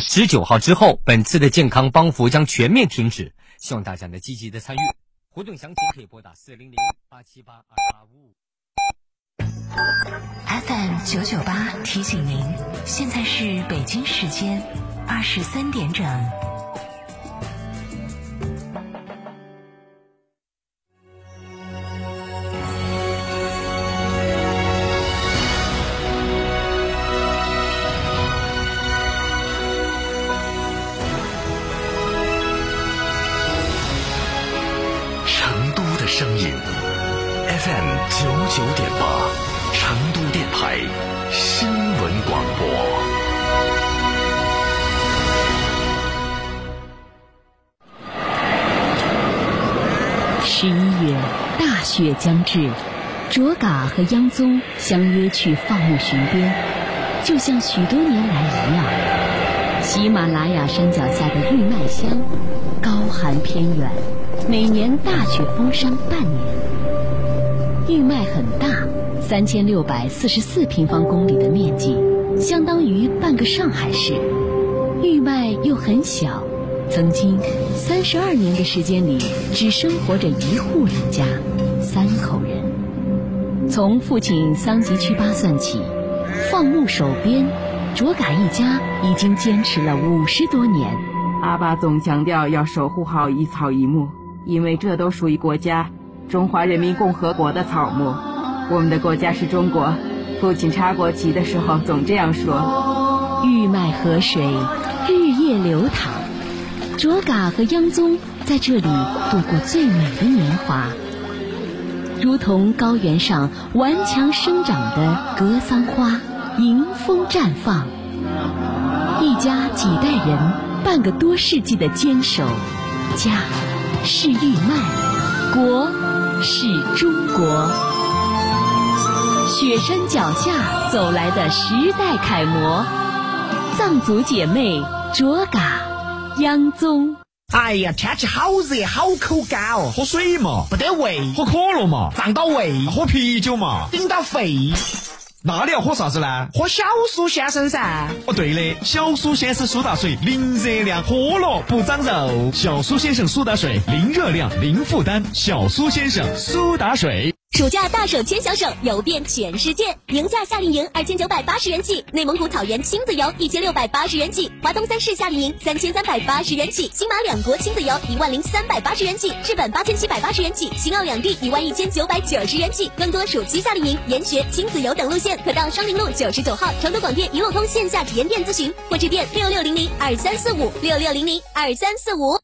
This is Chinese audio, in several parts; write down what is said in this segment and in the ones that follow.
十九号之后，本次的健康帮扶将全面停止，希望大家能积极的参与。活动详情可以拨打四零零八七八二八五五。FM 九九八提醒您，现在是北京时间二十三点整。的声音，FM 九九点八，成都电台新闻广播。十一月，大雪将至，卓嘎和央宗相约去放牧巡边，就像许多年来一样。喜马拉雅山脚下的玉麦乡，高寒偏远，每年大雪封山半年。玉麦很大，三千六百四十四平方公里的面积，相当于半个上海市。玉麦又很小，曾经三十二年的时间里，只生活着一户人家，三口人。从父亲桑吉曲巴算起，放牧守边，卓嘎一家已经坚持了五十多年。阿爸总强调要守护好一草一木，因为这都属于国家中华人民共和国的草木。我们的国家是中国，父亲插国旗的时候总这样说。玉麦河水，日夜流淌。卓嘎和央宗在这里度过最美的年华，如同高原上顽强生长的格桑花，迎风绽放。一家几代人，半个多世纪的坚守，家是玉麦，国是中国。雪山脚下走来的时代楷模，藏族姐妹卓嘎、央宗。哎呀，天气好热，好口干哦，喝水嘛，不得胃，喝可乐嘛，胀到胃，喝啤酒嘛，顶到肺。那你要喝啥子呢？喝小苏先生噻。哦，对的，小苏先生苏打水，零热量，喝了不长肉。小苏先生苏打水，零热量，零负担。小苏先生苏打水。暑假大手牵小手，游遍全世界，宁夏夏令营二千九百八十元起，内蒙古草原亲子游一千六百八十元起，华东三市夏令营三千三百八十元起，新马两国亲子游一万零三百八十元起，日本八千七百八十元起，新奥两地一万一千九百九十元起。更多暑期夏令营、研学、亲子游等路线，可到双林路九十九号成都广电一路通线下体验店咨询，或致电六六零零二三四五六六零零二三四五。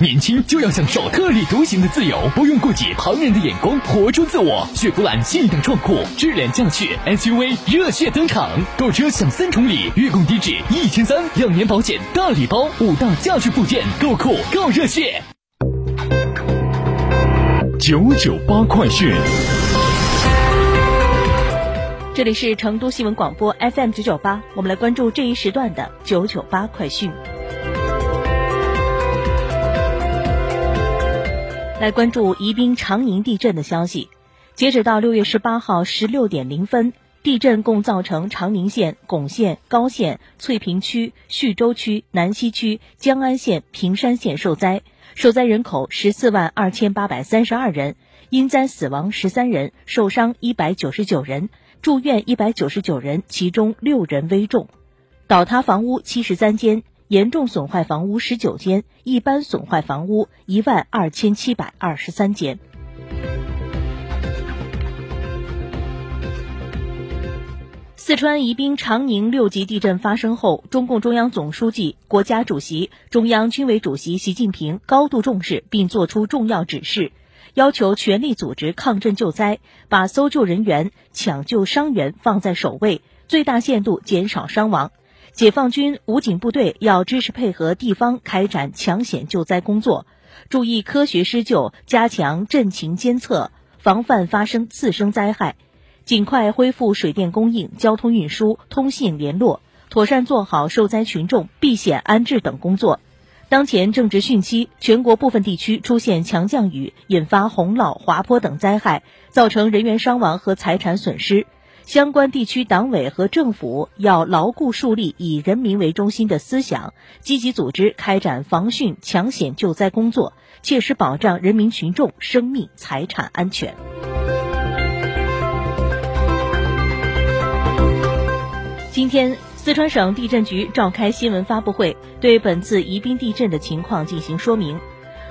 年轻就要享受特立独行的自由，不用顾及旁人的眼光，活出自我。雪佛兰新一代创酷智联驾趣 SUV 热血登场，购车享三重礼，月供低至一千三，两年保险大礼包，五大驾驶附件，够酷够热血。九九八快讯。这里是成都新闻广播 FM 九九八，我们来关注这一时段的九九八快讯。来关注宜宾长宁地震的消息。截止到六月十八号十六点零分，地震共造成长宁县、珙县、高县、翠屏区、叙州区、南溪区、江安县、平山县受灾，受灾人口十四万二千八百三十二人，因灾死亡十三人，受伤一百九十九人，住院一百九十九人，其中六人危重。倒塌房屋七十三间。严重损坏房屋十九间，一般损坏房屋一万二千七百二十三间。四川宜宾长宁六级地震发生后，中共中央总书记、国家主席、中央军委主席习近平高度重视，并作出重要指示，要求全力组织抗震救灾，把搜救人员、抢救伤员放在首位，最大限度减少伤亡。解放军武警部队要支持配合地方开展抢险救灾工作，注意科学施救，加强震情监测，防范发生次生灾害，尽快恢复水电供应、交通运输、通信联络，妥善做好受灾群众避险安置等工作。当前正值汛期，全国部分地区出现强降雨，引发洪涝、滑坡等灾害，造成人员伤亡和财产损失。相关地区党委和政府要牢固树立以人民为中心的思想，积极组织开展防汛抢险救灾工作，切实保障人民群众生命财产安全。今天，四川省地震局召开新闻发布会，对本次宜宾地震的情况进行说明。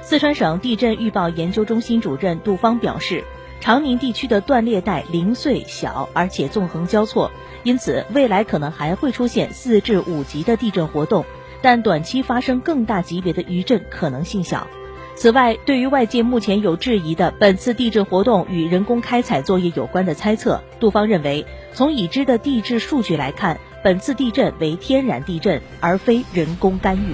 四川省地震预报研究中心主任杜芳表示。长宁地区的断裂带零碎小，而且纵横交错，因此未来可能还会出现四至五级的地震活动，但短期发生更大级别的余震可能性小。此外，对于外界目前有质疑的本次地震活动与人工开采作业有关的猜测，杜方认为，从已知的地质数据来看，本次地震为天然地震，而非人工干预。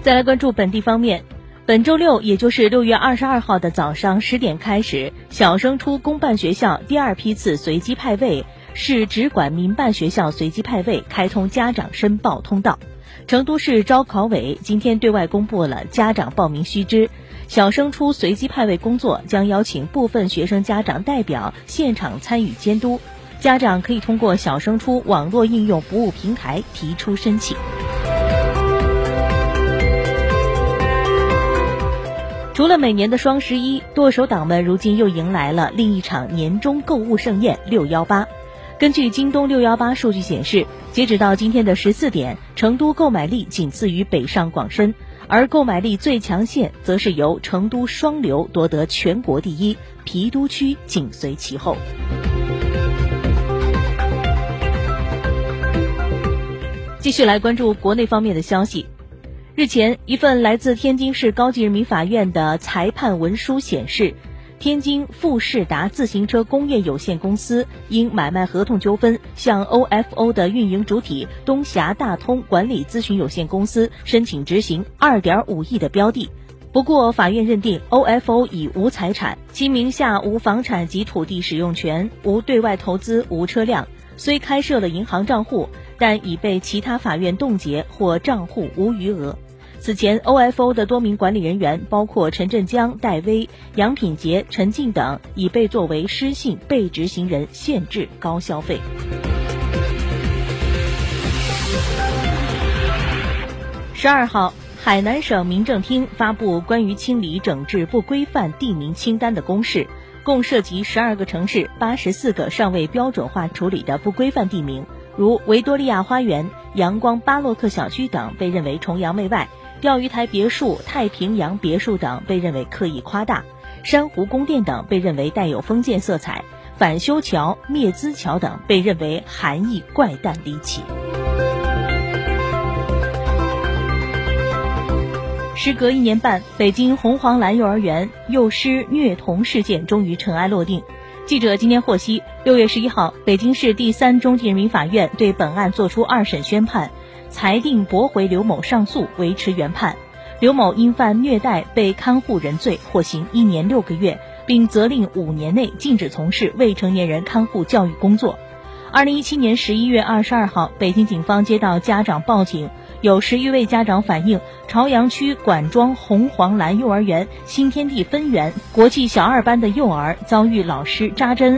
再来关注本地方面。本周六，也就是六月二十二号的早上十点开始，小升初公办学校第二批次随机派位、市直管民办学校随机派位开通家长申报通道。成都市招考委今天对外公布了家长报名须知，小升初随机派位工作将邀请部分学生家长代表现场参与监督，家长可以通过小升初网络应用服务平台提出申请。除了每年的双十一，剁手党们如今又迎来了另一场年终购物盛宴——六幺八。根据京东六幺八数据显示，截止到今天的十四点，成都购买力仅次于北上广深，而购买力最强县则是由成都双流夺得全国第一，郫都区紧随其后。继续来关注国内方面的消息。日前，一份来自天津市高级人民法院的裁判文书显示，天津富士达自行车工业有限公司因买卖合同纠纷，向 OFO 的运营主体东峡大通管理咨询有限公司申请执行2.5亿的标的。不过，法院认定 OFO 已无财产，其名下无房产及土地使用权，无对外投资，无车辆，虽开设了银行账户，但已被其他法院冻结或账户无余额。此前，OFO 的多名管理人员，包括陈振江、戴威、杨品杰、陈静等，已被作为失信被执行人，限制高消费。十二号，海南省民政厅发布关于清理整治不规范地名清单的公示，共涉及十二个城市、八十四个尚未标准化处理的不规范地名，如维多利亚花园、阳光巴洛克小区等，被认为崇洋媚外。钓鱼台别墅、太平洋别墅等被认为刻意夸大，珊瑚宫殿等被认为带有封建色彩，反修桥、灭资桥等被认为含义怪诞离奇。时隔一年半，北京红黄蓝幼儿园幼师虐童事件终于尘埃落定。记者今天获悉，六月十一号，北京市第三中级人民法院对本案作出二审宣判。裁定驳回刘某上诉，维持原判。刘某因犯虐待被看护人罪，获刑一年六个月，并责令五年内禁止从事未成年人看护教育工作。二零一七年十一月二十二号，北京警方接到家长报警，有十余位家长反映，朝阳区管庄红黄蓝幼儿园新天地分园国际小二班的幼儿遭遇老师扎针。